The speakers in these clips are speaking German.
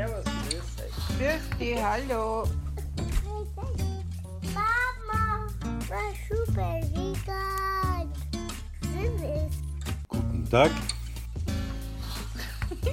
Servus, grüß euch. Grüß dich, hallo. Mama, was super vegan. Süß. Guten Tag.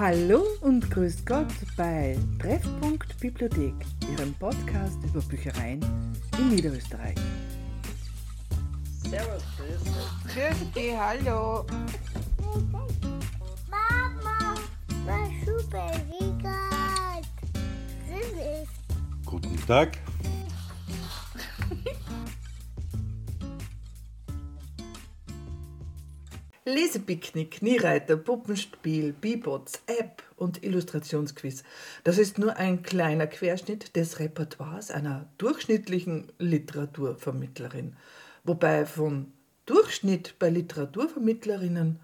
Hallo und grüß Gott bei Treffpunkt Bibliothek, Ihrem Podcast über Büchereien in Niederösterreich. Servus, grüß euch. Grüß dich, hallo. Tag. Lesepicknick, Kniereiter, Puppenspiel, Bibots, App und Illustrationsquiz. Das ist nur ein kleiner Querschnitt des Repertoires einer durchschnittlichen Literaturvermittlerin. Wobei von Durchschnitt bei Literaturvermittlerinnen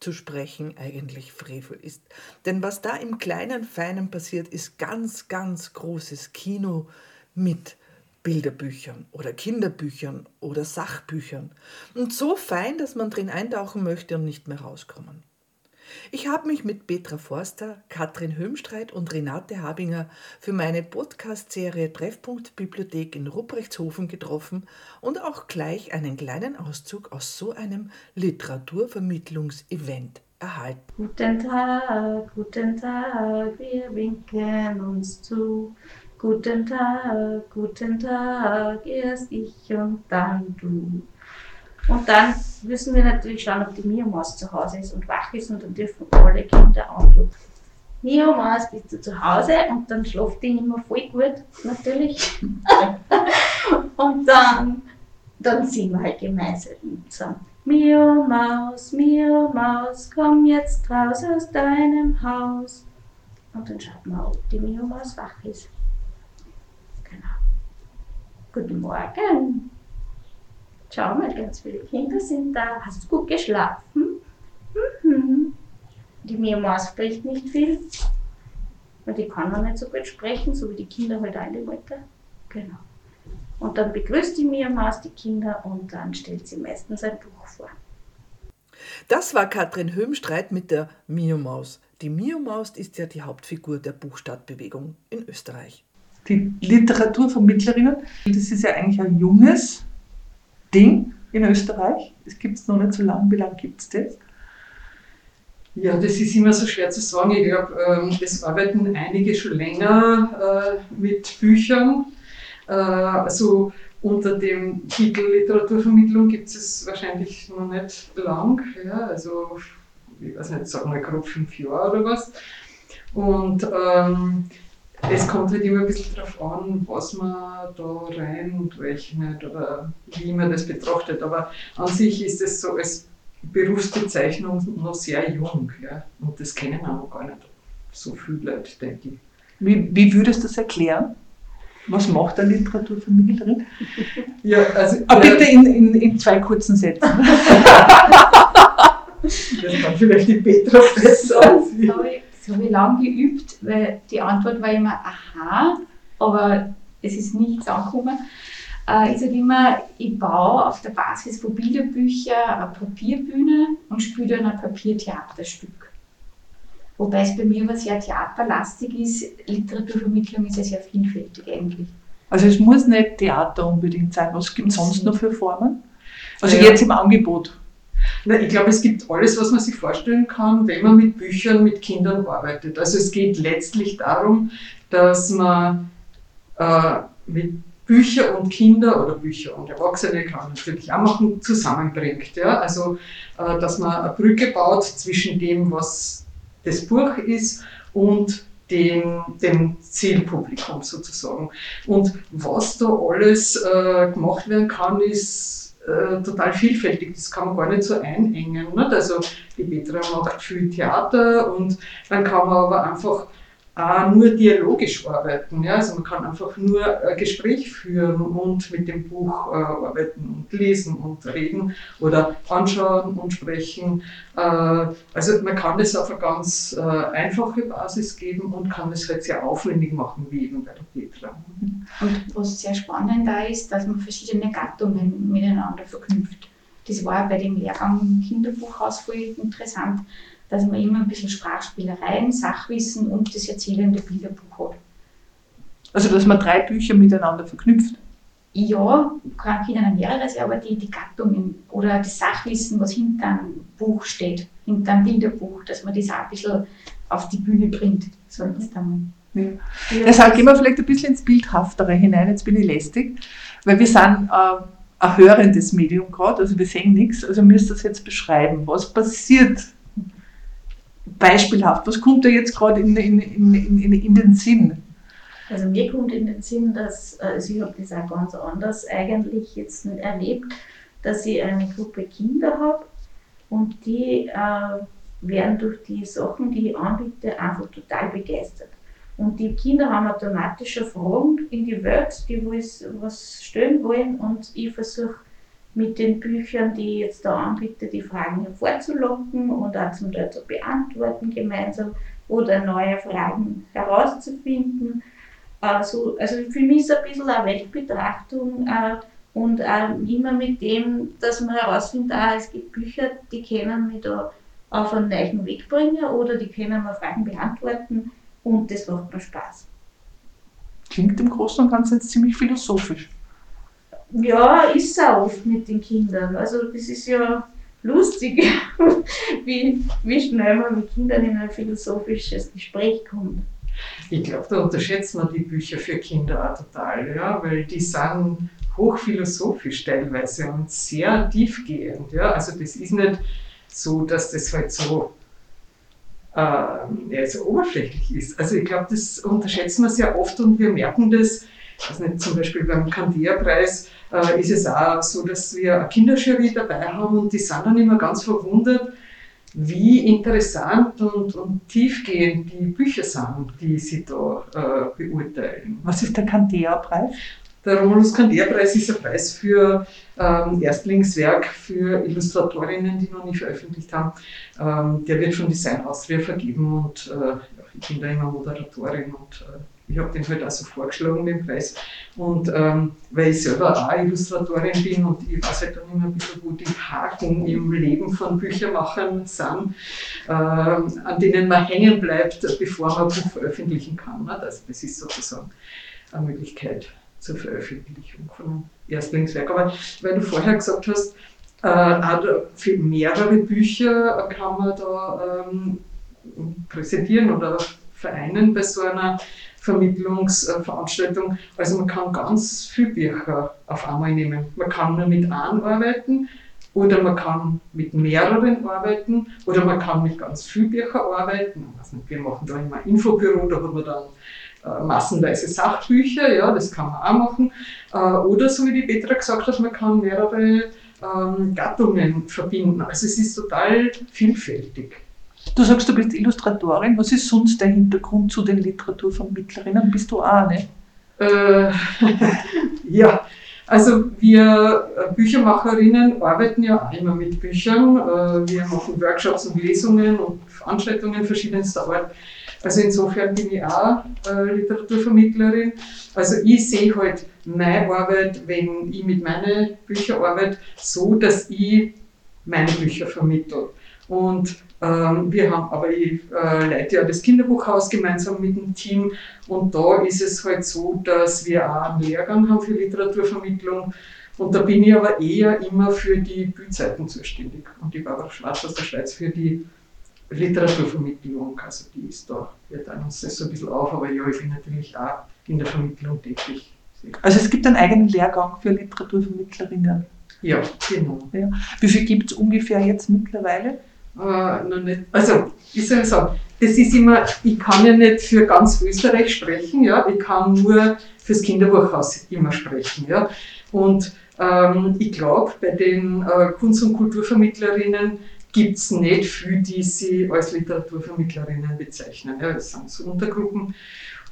zu sprechen eigentlich Frevel ist. Denn was da im kleinen Feinen passiert, ist ganz, ganz großes Kino mit Bilderbüchern oder Kinderbüchern oder Sachbüchern. Und so fein, dass man drin eintauchen möchte und nicht mehr rauskommen. Ich habe mich mit Petra Forster, Katrin Hömstreit und Renate Habinger für meine Podcast-Serie Treffpunkt Bibliothek in Ruprechtshofen getroffen und auch gleich einen kleinen Auszug aus so einem Literaturvermittlungsevent erhalten. Guten Tag, guten Tag, wir winken uns zu. Guten Tag, guten Tag, erst ich und dann du. Und dann müssen wir natürlich schauen, ob die Mio-Maus zu Hause ist und wach ist und dann dürfen alle Kinder anrufen. Mio-Maus, bist du zu Hause? Und dann schläft die immer voll gut, natürlich. und dann, dann singen wir halt gemeinsam sagen, Mio Maus, Mio Maus, komm jetzt raus aus deinem Haus. Und dann schaut man, ob die Mio Maus wach ist. Guten Morgen. Schau mal, ganz viele Kinder sind da. Hast du gut geschlafen? Mhm. Die Mio Maus spricht nicht viel. Und die kann auch nicht so gut sprechen, so wie die Kinder halt alle wollten. Genau. Und dann begrüßt die Mia Maus die Kinder und dann stellt sie meistens ein Buch vor. Das war Katrin Hömstreit mit der Mio-Maus. Die Mio-Maus ist ja die Hauptfigur der Buchstartbewegung in Österreich. Die Literaturvermittlerinnen. Das ist ja eigentlich ein junges Ding in Österreich. Es gibt es noch nicht so lange. Wie lange gibt es das? Ja, das ist immer so schwer zu sagen. Ich glaube, ähm, es arbeiten einige schon länger äh, mit Büchern. Äh, also unter dem Titel Literaturvermittlung gibt es wahrscheinlich noch nicht lang. Ja, also, ich weiß nicht, sagen wir grob fünf Jahre oder was. Und ähm, es kommt halt immer ein bisschen darauf an, was man da reinrechnet oder wie man das betrachtet. Aber an sich ist es so als Berufsbezeichnung noch sehr jung. Ja? Und das kennen auch noch gar nicht so viele Leute, denke ich. Wie, wie würdest du das erklären? Was macht eine Literaturvermittlerin? Ja, also, Aber ja, bitte in, in, in zwei kurzen Sätzen. das kann vielleicht die Petra besser als ich. Habe ich, das habe ich lang geübt, weil die Antwort war immer aha, aber es ist nichts angekommen. Äh, ich sage immer, ich baue auf der Basis von Bilderbüchern eine Papierbühne und spiele dann ein Papiertheaterstück. Wobei es bei mir aber sehr theaterlastig ist. Literaturvermittlung ist ja sehr vielfältig eigentlich. Also es muss nicht Theater unbedingt sein. Was gibt es sonst noch für Formen? Also Ja. jetzt im Angebot. Na, ich glaube, es gibt alles, was man sich vorstellen kann, wenn man mit Büchern mit Kindern arbeitet. Also es geht letztlich darum, dass man äh, mit Bücher und Kinder oder Bücher und Erwachsene kann man natürlich auch machen, zusammenbringt. Ja? Also äh, dass man eine Brücke baut zwischen dem, was das Buch ist und dem, dem Zielpublikum sozusagen. Und was da alles äh, gemacht werden kann, ist äh, total vielfältig. Das kann man gar nicht so einengen. Nicht? Also die Petra macht viel Theater und dann kann man aber einfach auch nur dialogisch arbeiten. Ja? Also man kann einfach nur ein Gespräch führen und mit dem Buch äh, arbeiten und lesen und reden oder anschauen und sprechen. Äh, also man kann das auf eine ganz äh, einfache Basis geben und kann es halt sehr aufwendig machen, wie eben bei der Petra. Und was sehr spannend da ist, dass man verschiedene Gattungen miteinander verknüpft. Das war bei dem Lehrgang Kinderbuchhaus voll interessant, dass man immer ein bisschen Sprachspielereien, Sachwissen und das erzählende Bilderbuch hat. Also, dass man drei Bücher miteinander verknüpft. Ja, kann können mehrere sein, aber die, die Gattungen oder das Sachwissen, was hinter einem Buch steht, hinter einem Bilderbuch, dass man das auch ein bisschen auf die Bühne bringt, so jetzt einmal. Ja. Deshalb gehen wir vielleicht ein bisschen ins Bildhaftere hinein, jetzt bin ich lästig, weil wir sind äh, ein hörendes Medium gerade, also wir sehen nichts, also müsst das jetzt beschreiben. Was passiert beispielhaft? Was kommt da jetzt gerade in, in, in, in, den Sinn? Also mir kommt in den Sinn, dass, äh, also ich habe das auch ganz anders eigentlich jetzt erlebt, dass ich eine Gruppe Kinder habe und die äh, werden durch die Sachen, die ich anbiete, einfach total begeistert. Und die Kinder haben automatisch schon Fragen in die Welt, die was stellen wollen und ich versuche mit den Büchern, die ich jetzt da anbiete, die Fragen hervorzulocken und auch zum Teil zu beantworten gemeinsam oder neue Fragen herauszufinden. Also, also für mich ist ein bisschen eine Weltbetrachtung äh, und äh, immer mit dem, dass man herausfindet, ah, es gibt Bücher, die können mich da auf einen neuen Weg bringen oder die können mir Fragen beantworten und das macht mir Spaß. Klingt im Großen und Ganzen jetzt ziemlich philosophisch. Ja, ist auch oft mit den Kindern. Also das ist ja lustig, wie, wie schnell man mit Kindern in ein philosophisches Gespräch kommt. Ich glaube, da unterschätzt man die Bücher für Kinder auch total, ja, weil die sind hochphilosophisch teilweise und sehr tiefgehend. Ja. Also das ist nicht so, dass das halt so, äh, so oberflächlich ist. Also ich glaube, das unterschätzen wir sehr oft und wir merken das, also nicht, zum Beispiel beim Candia-Preis äh, ist es auch so, dass wir eine Kinderjury dabei haben und die sind dann immer ganz verwundert, wie interessant und, und tiefgehend die Bücher sind, die sie da äh, beurteilen. Was ist der Candia-Preis? Der Romulus Candia-Preis ist ein Preis für ähm, Erstlingswerk für Illustratorinnen, die noch nie veröffentlicht haben. Ähm, der wird von Design Austria vergeben und äh, ich bin da immer Moderatorin und äh, ich habe den halt auch so vorgeschlagen, den Preis. Und ähm, weil ich selber auch Illustratorin bin und ich weiß halt dann immer ein bisschen, wo die Haken im Leben von Büchermachern sind, äh, an denen man hängen bleibt, bevor man ein Buch veröffentlichen kann. Ne? Das, das ist sozusagen eine Möglichkeit zur Veröffentlichung von einem Erstlingswerk. Aber weil du vorher gesagt hast, äh, für mehrere Bücher kann man da ähm, präsentieren oder vereinen bei so einer Vermittlungsveranstaltung. Also man kann ganz viele Bücher auf einmal nehmen. Man kann nur mit einem arbeiten oder man kann mit mehreren arbeiten oder man kann mit ganz vielen Büchern arbeiten. wir machen da immer Infobüro, da hat man dann äh, massenweise Sachbücher, ja, das kann man auch machen. Äh, oder so wie die Petra gesagt hat, man kann mehrere ähm, Gattungen verbinden. Also es ist total vielfältig. Du sagst, du bist Illustratorin. Was ist sonst der Hintergrund zu den Literaturvermittlerinnen? Bist du auch, ne? Äh, ja, also wir Büchermacherinnen arbeiten ja immer mit Büchern. Äh, wir machen Workshops und Lesungen und Veranstaltungen verschiedenster Art. Also insofern bin ich auch äh, Literaturvermittlerin. Also ich sehe halt meine Arbeit, wenn ich mit meinen Büchern arbeite, so, dass ich meine Bücher vermittle. Und wir haben aber, ich äh, leite ja das Kinderbuchhaus gemeinsam mit dem Team und da ist es halt so, dass wir auch einen Lehrgang haben für Literaturvermittlung und da bin ich aber eher immer für die Bühnzeiten zuständig und die Barbara Schwarz aus der Schweiz für die Literaturvermittlung, also die ist da, wir teilen uns das so ein bisschen auf, aber ja, ich bin natürlich auch in der Vermittlung tätig. Also es gibt einen eigenen Lehrgang für Literaturvermittlerinnen. Ja, genau. Ja. Wie viel gibt es ungefähr jetzt mittlerweile? Äh, noch nicht. Also, wie soll ich sagen, das ist immer, ich kann ja nicht für ganz Österreich sprechen, ja, ich kann nur fürs Kinderbuchhaus immer sprechen, ja. Und ähm, ich glaube, bei den äh, Kunst- und Kulturvermittlerinnen gibt es nicht viele, die sie als Literaturvermittlerinnen bezeichnen. Ja, das sind so Untergruppen.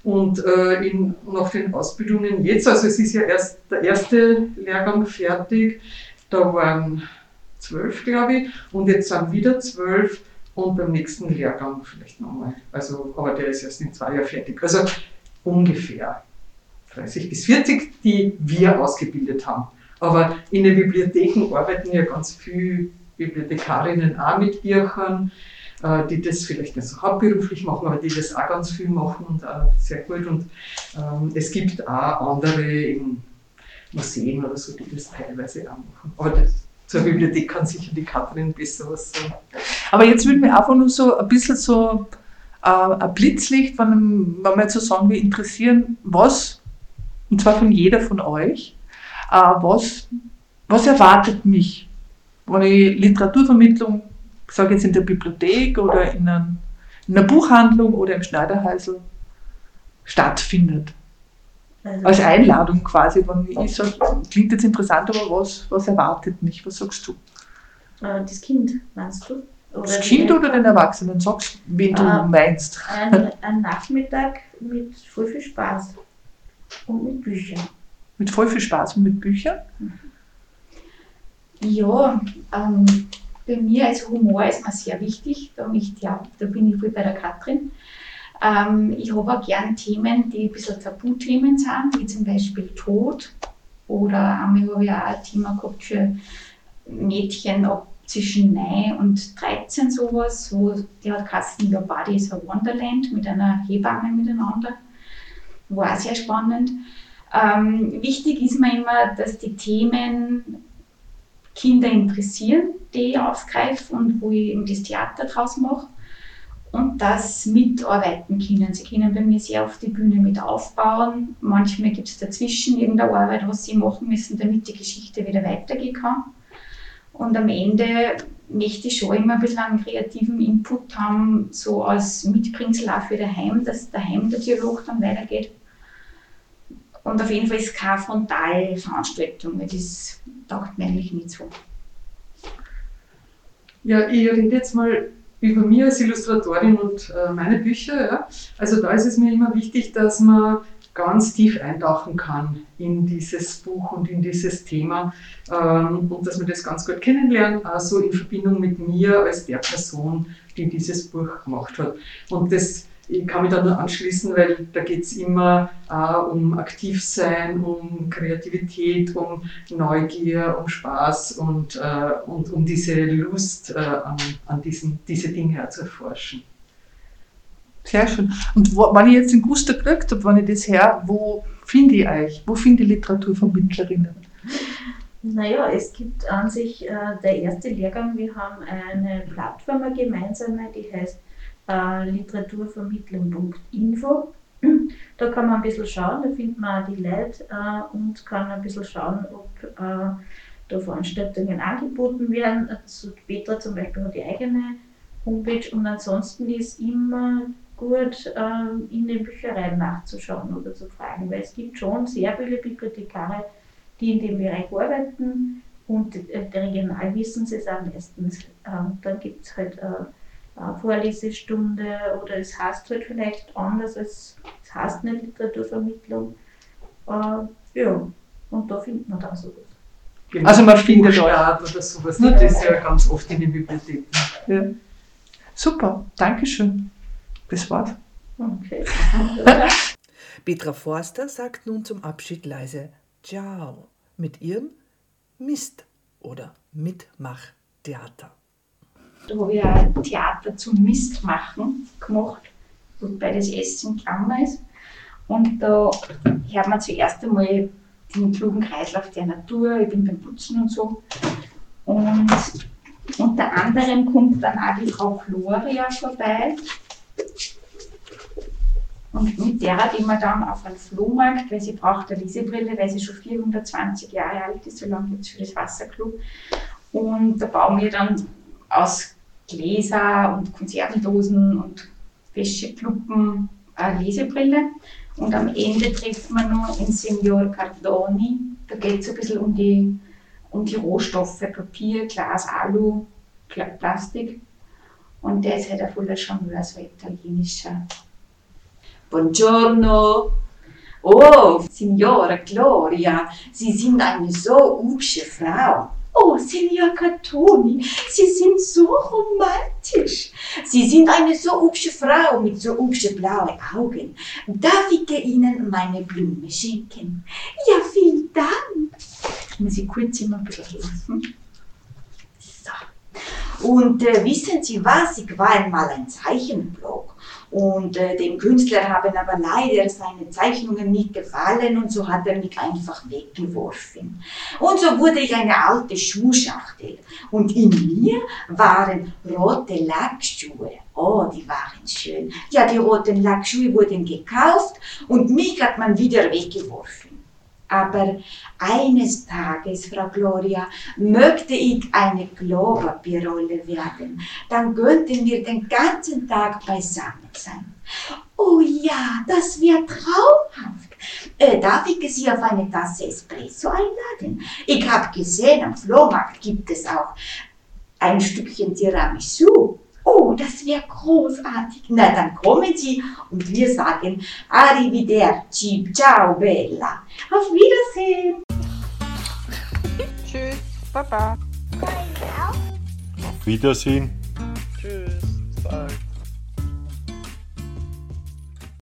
Und äh, in, nach den Ausbildungen jetzt, also es ist ja erst der erste Lehrgang fertig, da waren zwölf, glaube ich, und jetzt sind wieder zwölf und beim nächsten Lehrgang vielleicht nochmal. Also, aber der ist erst in zwei Jahren fertig. Also ungefähr 30 bis 40, die wir ausgebildet haben. Aber in den Bibliotheken arbeiten ja ganz viele Bibliothekarinnen auch mit Büchern. äh, die das vielleicht nicht so hauptberuflich machen, aber die das auch ganz viel machen und auch sehr gut. Und ähm, es gibt auch andere in Museen oder so, die das teilweise auch machen. Aber das, zur Bibliothek kann sicher die Katrin besser was sagen. Aber jetzt würde mir einfach nur so ein bisschen so äh, ein Blitzlicht, wenn, wenn wir jetzt so sagen, wir interessieren, was, und zwar von jeder von euch, äh, was, was erwartet mich, wenn ich Literaturvermittlung, ich sage jetzt in der Bibliothek oder in, einem, in einer Buchhandlung oder im Schneiderhäusl stattfindet. Also, Als Einladung quasi, wenn ich sage, klingt jetzt interessant, aber was, was erwartet mich? Was sagst du? äh, das Kind, meinst du? Oder Das Kind oder den Erwachsenen? Sagst, wen du Ah. meinst. Ein, ein Nachmittag mit voll viel Spaß und mit Büchern. Mit voll viel Spaß und mit Büchern. Ja, ähm, bei mir als Humor ist mir sehr wichtig. Da, ich, ja, da bin ich voll bei der Katrin. Ähm, ich habe auch gern Themen, die ein bisschen Tabuthemen sind, wie zum Beispiel Tod. Oder einmal habe ich auch ein Thema gehabt für Mädchen ab zwischen 9 und 13 sowas, wo die hat geheißen, Your Body is a Wonderland mit einer Hebamme miteinander. War auch sehr spannend. Ähm, wichtig ist mir immer, dass die Themen Kinder interessieren, die ich aufgreife und wo ich eben das Theater draus mache. Und das mitarbeiten können. Sie können bei mir sehr auf die Bühne mit aufbauen. Manchmal gibt es dazwischen irgendeine Arbeit, was sie machen müssen, damit die Geschichte wieder weitergehen kann. Und am Ende möchte ich schon immer ein bisschen einen kreativen Input haben, so als Mitbringsel auch für daheim, dass daheim der Dialog dann weitergeht. Und auf jeden Fall ist es keine Frontalveranstaltung, weil das taugt mir eigentlich nicht so. Ja, ich rede jetzt mal über mich als Illustratorin und äh, meine Bücher. Ja. Also da ist es mir immer wichtig, dass man ganz tief eintauchen kann in dieses Buch und in dieses Thema ähm, und dass man das ganz gut kennenlernt, also in Verbindung mit mir als der Person, die dieses Buch gemacht hat. Und das ich kann mich da nur anschließen, weil da geht es immer äh, um Aktivsein, um Kreativität, um Neugier, um Spaß und, äh, und um diese Lust äh, an, an diesen, diese Dinge auch zu erforschen. Sehr schön. Und wo, wenn ich jetzt den Guster gekriegt habe, wenn ich das her, wo finde ich euch? Wo finde ich Literaturvermittlerinnen? Naja, es gibt an sich äh, der erste Lehrgang, wir haben eine Plattform, eine gemeinsame, die heißt äh, literaturvermittlung.info. Da kann man ein bisschen schauen, da findet man auch die Leute äh, und kann ein bisschen schauen, ob äh, da Veranstaltungen angeboten werden. Also Petra zum Beispiel hat die eigene Homepage und ansonsten ist immer gut, äh, in den Büchereien nachzuschauen oder zu fragen, weil es gibt schon sehr viele Bibliothekare, die in dem Bereich arbeiten und der regional wissen sie es auch meistens. Ähm, dann gibt es halt äh, Vorlesestunde oder es heißt halt vielleicht anders, als es heißt eine Literaturvermittlung. Äh, ja, und da findet man dann sowas. Genau. Also man findet Buchstart oder sowas, ne? das ist ja ganz oft in den Bibliotheken. Ja. Super, Dankeschön. Das war's. Okay. Petra Forster sagt nun zum Abschied leise Ciao mit ihrem Mist- oder Mitmachtheater. Da habe ich auch Theater zum Mistmachen gemacht, wobei das in Klammer ist. Und da hört man zuerst einmal den klugen Kreislauf der Natur, ich bin beim Putzen und so. Und unter anderem kommt dann auch die Frau Gloria vorbei. Und mit der gehen wir dann auf einen Flohmarkt, weil sie braucht eine Lesebrille, weil sie schon 420 Jahre alt ist, so lange gibt es für das Wasserclub. Und da bauen wir dann aus Gläser und Konservendosen und Wäschekluppen eine Lesebrille. Und am Ende treffen wir noch den Signor Cardoni. Da geht es ein bisschen um die, um die Rohstoffe, Papier, Glas, Alu, Pla Plastik. Und der ist halt ein voller Charmeur, so italienischer. Buongiorno. Oh, Signora Gloria, Sie sind eine so hübsche Frau. Oh, Signor Catoni, Sie sind so romantisch. Sie sind eine so hübsche Frau mit so hübschen blauen Augen. Darf ich Ihnen meine Blume schenken? Ja, vielen Dank. Muss ich kurz immer helfen. So. Und äh, wissen Sie was? Ich war einmal ein Zeichenblock. Und äh, dem Künstler haben aber leider seine Zeichnungen nicht gefallen und so hat er mich einfach weggeworfen. Und so wurde ich eine alte Schuhschachtel. Und in mir waren rote Lackschuhe. Oh, die waren schön. Ja, die roten Lackschuhe wurden gekauft und mich hat man wieder weggeworfen. Aber eines Tages, Frau Gloria, möchte ich eine Klopapierrolle werden. Dann könnten wir den ganzen Tag beisammen sein. Oh ja, das wäre traumhaft. Äh, darf ich Sie auf eine Tasse Espresso einladen? Ich habe gesehen, am Flohmarkt gibt es auch ein Stückchen Tiramisu. Das wäre großartig. Na, dann kommen Sie und wir sagen Arrivederci, ciao Bella. Auf Wiedersehen. Tschüss, Baba. Bye now. Auf Wiedersehen. Tschüss, sag.